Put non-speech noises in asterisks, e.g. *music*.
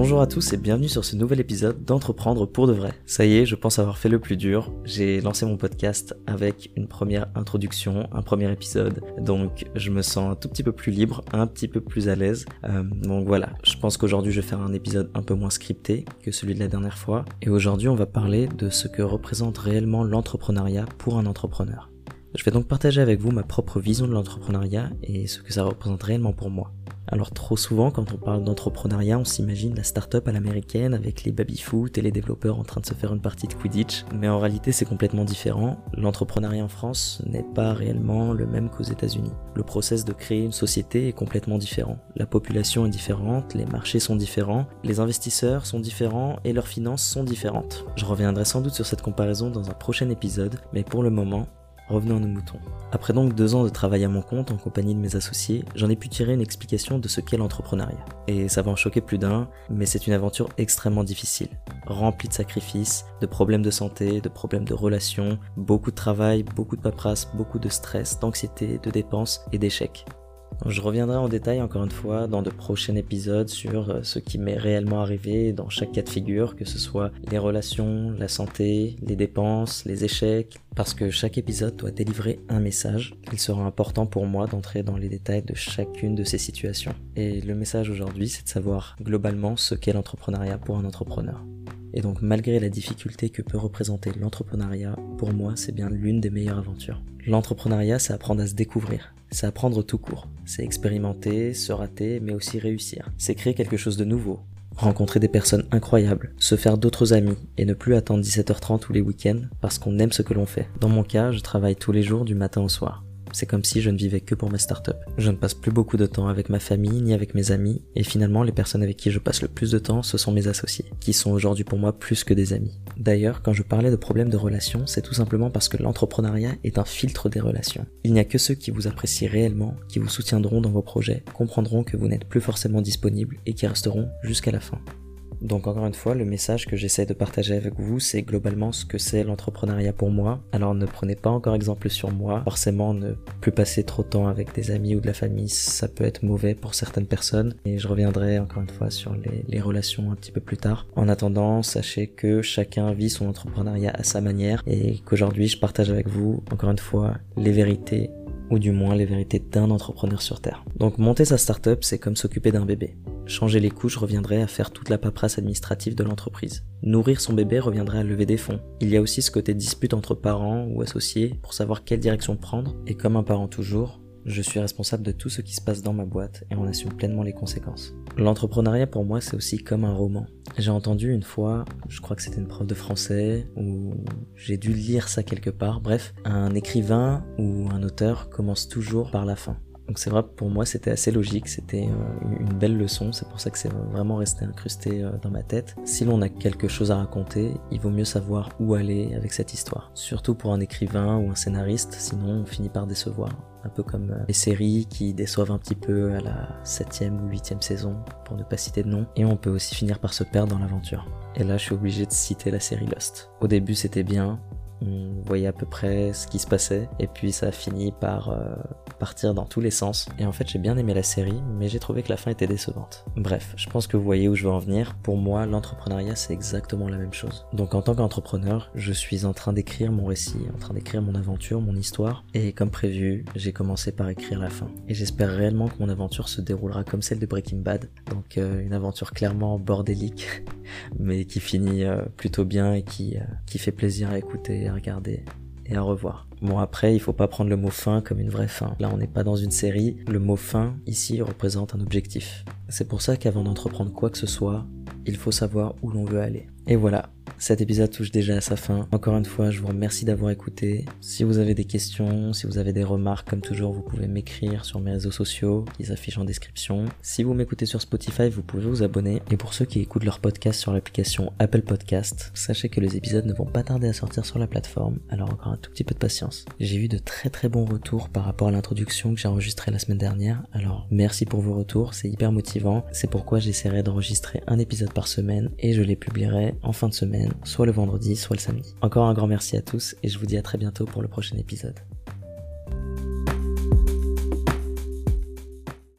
Bonjour à tous et bienvenue sur ce nouvel épisode d'Entreprendre pour de vrai. Ça y est, je pense avoir fait le plus dur. J'ai lancé mon podcast avec une première introduction, un premier épisode. Donc je me sens un tout petit peu plus libre, un petit peu plus à l'aise. Euh, donc voilà, je pense qu'aujourd'hui je vais faire un épisode un peu moins scripté que celui de la dernière fois. Et aujourd'hui on va parler de ce que représente réellement l'entrepreneuriat pour un entrepreneur. Je vais donc partager avec vous ma propre vision de l'entrepreneuriat et ce que ça représente réellement pour moi. Alors trop souvent, quand on parle d'entrepreneuriat, on s'imagine la start-up à l'américaine avec les baby-foot et les développeurs en train de se faire une partie de Quidditch. Mais en réalité, c'est complètement différent. L'entrepreneuriat en France n'est pas réellement le même qu'aux États-Unis. Le process de créer une société est complètement différent. La population est différente, les marchés sont différents, les investisseurs sont différents et leurs finances sont différentes. Je reviendrai sans doute sur cette comparaison dans un prochain épisode, mais pour le moment, Revenons à nos moutons. Après donc deux ans de travail à mon compte en compagnie de mes associés, j'en ai pu tirer une explication de ce qu'est l'entrepreneuriat. Et ça va en choquer plus d'un, mais c'est une aventure extrêmement difficile, remplie de sacrifices, de problèmes de santé, de problèmes de relations, beaucoup de travail, beaucoup de paperasse, beaucoup de stress, d'anxiété, de dépenses et d'échecs. Je reviendrai en détail encore une fois dans de prochains épisodes sur euh, ce qui m'est réellement arrivé dans chaque cas de figure, que ce soit les relations, la santé, les dépenses, les échecs, parce que chaque épisode doit délivrer un message. Il sera important pour moi d'entrer dans les détails de chacune de ces situations. Et le message aujourd'hui, c'est de savoir globalement ce qu'est l'entrepreneuriat pour un entrepreneur. Et donc malgré la difficulté que peut représenter l'entrepreneuriat, pour moi c'est bien l'une des meilleures aventures. L'entrepreneuriat c'est apprendre à se découvrir, c'est apprendre tout court, c'est expérimenter, se rater, mais aussi réussir. C'est créer quelque chose de nouveau, rencontrer des personnes incroyables, se faire d'autres amis et ne plus attendre 17h30 tous les week-ends parce qu'on aime ce que l'on fait. Dans mon cas, je travaille tous les jours du matin au soir. C'est comme si je ne vivais que pour ma start-up. Je ne passe plus beaucoup de temps avec ma famille ni avec mes amis, et finalement les personnes avec qui je passe le plus de temps, ce sont mes associés, qui sont aujourd'hui pour moi plus que des amis. D'ailleurs, quand je parlais de problèmes de relations, c'est tout simplement parce que l'entrepreneuriat est un filtre des relations. Il n'y a que ceux qui vous apprécient réellement, qui vous soutiendront dans vos projets, comprendront que vous n'êtes plus forcément disponible et qui resteront jusqu'à la fin. Donc encore une fois, le message que j'essaie de partager avec vous, c'est globalement ce que c'est l'entrepreneuriat pour moi. Alors ne prenez pas encore exemple sur moi. Forcément, ne plus passer trop de temps avec des amis ou de la famille, ça peut être mauvais pour certaines personnes. Et je reviendrai encore une fois sur les, relations un petit peu plus tard. En attendant, sachez que chacun vit son entrepreneuriat à sa manière et qu'aujourd'hui, je partage avec vous, encore une fois, les vérités ou du moins les vérités d'un entrepreneur sur Terre. Donc monter sa startup, c'est comme s'occuper d'un bébé. Changer les couches reviendrait à faire toute la paperasse administrative de l'entreprise. Nourrir son bébé reviendrait à lever des fonds. Il y a aussi ce côté dispute entre parents ou associés pour savoir quelle direction prendre, et comme un parent toujours, je suis responsable de tout ce qui se passe dans ma boîte et on assume pleinement les conséquences. L'entrepreneuriat pour moi c'est aussi comme un roman. J'ai entendu une fois, je crois que c'était une prof de français, ou j'ai dû lire ça quelque part, bref, un écrivain ou un auteur commence toujours par la fin. Donc c'est vrai, pour moi c'était assez logique, c'était euh, une belle leçon, c'est pour ça que c'est vraiment resté incrusté euh, dans ma tête. Si l'on a quelque chose à raconter, il vaut mieux savoir où aller avec cette histoire. Surtout pour un écrivain ou un scénariste, sinon on finit par décevoir. Un peu comme euh, les séries qui déçoivent un petit peu à la septième ou huitième saison, pour ne pas citer de nom. Et on peut aussi finir par se perdre dans l'aventure. Et là je suis obligé de citer la série Lost. Au début c'était bien, on voyait à peu près ce qui se passait et puis ça a fini par euh, partir dans tous les sens et en fait j'ai bien aimé la série mais j'ai trouvé que la fin était décevante. Bref, je pense que vous voyez où je veux en venir. Pour moi, l'entrepreneuriat c'est exactement la même chose. Donc en tant qu'entrepreneur, je suis en train d'écrire mon récit, en train d'écrire mon aventure, mon histoire et comme prévu, j'ai commencé par écrire la fin. Et j'espère réellement que mon aventure se déroulera comme celle de Breaking Bad, donc euh, une aventure clairement bordélique *laughs* mais qui finit euh, plutôt bien et qui, qui fait plaisir à écouter à regarder et à revoir. Bon après, il faut pas prendre le mot fin comme une vraie fin. Là, on n'est pas dans une série. Le mot fin, ici, représente un objectif. C'est pour ça qu'avant d'entreprendre quoi que ce soit, il faut savoir où l'on veut aller. Et voilà, cet épisode touche déjà à sa fin. Encore une fois, je vous remercie d'avoir écouté. Si vous avez des questions, si vous avez des remarques, comme toujours, vous pouvez m'écrire sur mes réseaux sociaux qui s'affichent en description. Si vous m'écoutez sur Spotify, vous pouvez vous abonner. Et pour ceux qui écoutent leur podcast sur l'application Apple Podcast, sachez que les épisodes ne vont pas tarder à sortir sur la plateforme, alors encore un tout petit peu de patience. J'ai eu de très très bons retours par rapport à l'introduction que j'ai enregistrée la semaine dernière, alors merci pour vos retours, c'est hyper motivant. C'est pourquoi j'essaierai d'enregistrer un épisode par semaine et je les publierai en fin de semaine soit le vendredi, soit le samedi. Encore un grand merci à tous et je vous dis à très bientôt pour le prochain épisode.